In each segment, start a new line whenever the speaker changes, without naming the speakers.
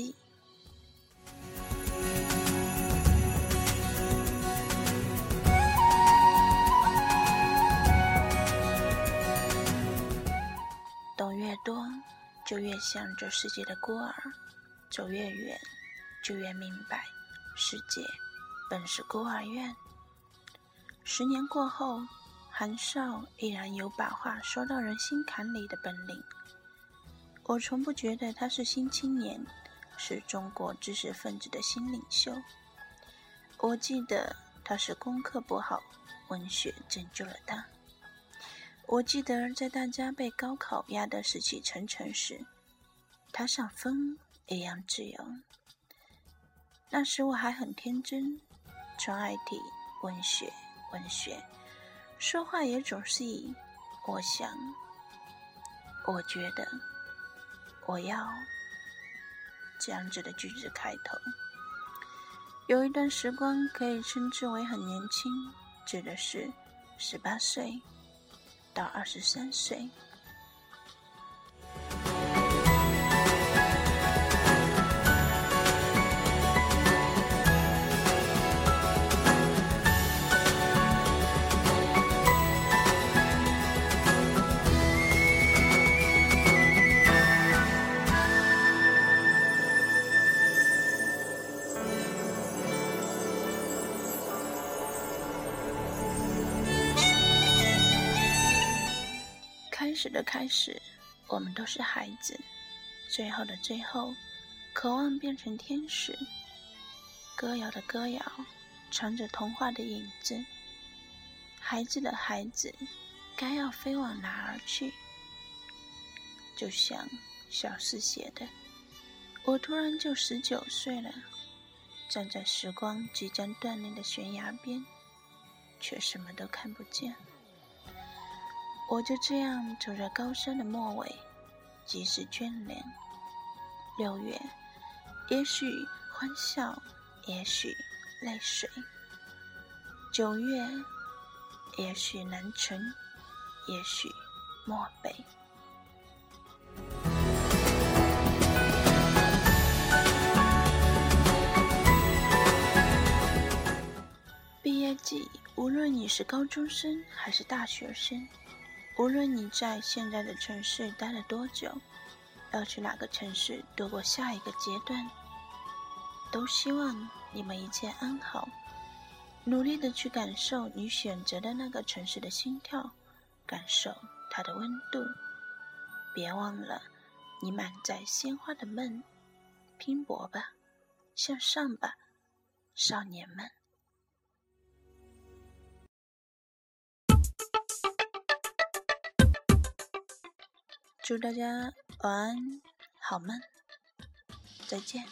》。懂越多，就越像这世界的孤儿；走越远，就越明白，世界本是孤儿院。十年过后，韩少依然有把话说到人心坎里的本领。我从不觉得他是新青年，是中国知识分子的新领袖。我记得他是功课不好，文学拯救了他。我记得在大家被高考压得死气沉沉时，他像风一样自由。那时我还很天真，纯爱体文学，文学，说话也总是以“我想”“我觉得”“我要”这样子的句子开头。有一段时光可以称之为很年轻，指的是十八岁。到二十三岁。始的开始，我们都是孩子；最后的最后，渴望变成天使。歌谣的歌谣，藏着童话的影子。孩子的孩子，该要飞往哪儿去？就像小四写的：“我突然就十九岁了，站在时光即将断裂的悬崖边，却什么都看不见。”我就这样走在高山的末尾，即是眷恋。六月，也许欢笑，也许泪水；九月，也许难成，也许漠北。毕业季，无论你是高中生还是大学生。无论你在现在的城市待了多久，要去哪个城市度过下一个阶段，都希望你们一切安好，努力的去感受你选择的那个城市的心跳，感受它的温度。别忘了，你满载鲜花的梦，拼搏吧，向上吧，少年们。祝大家晚安，好梦，再见。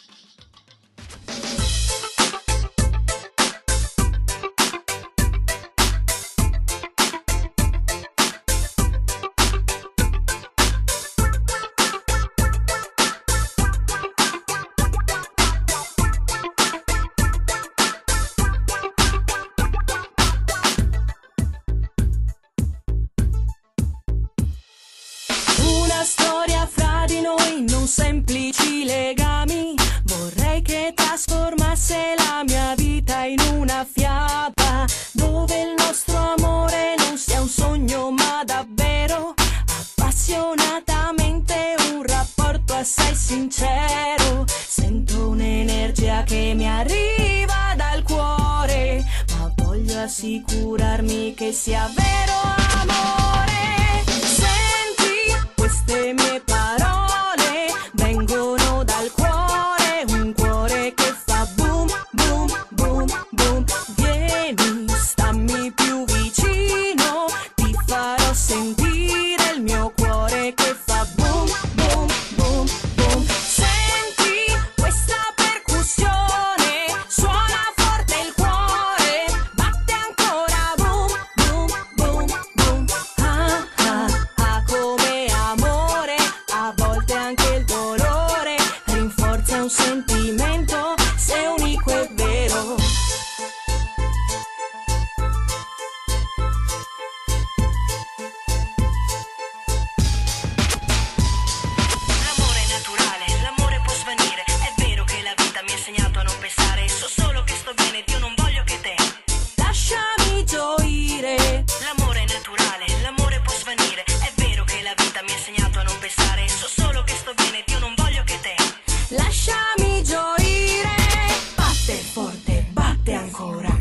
Che mi arriva dal cuore, ma voglio assicurarmi che sia vero amore. Senti queste mie cobrar.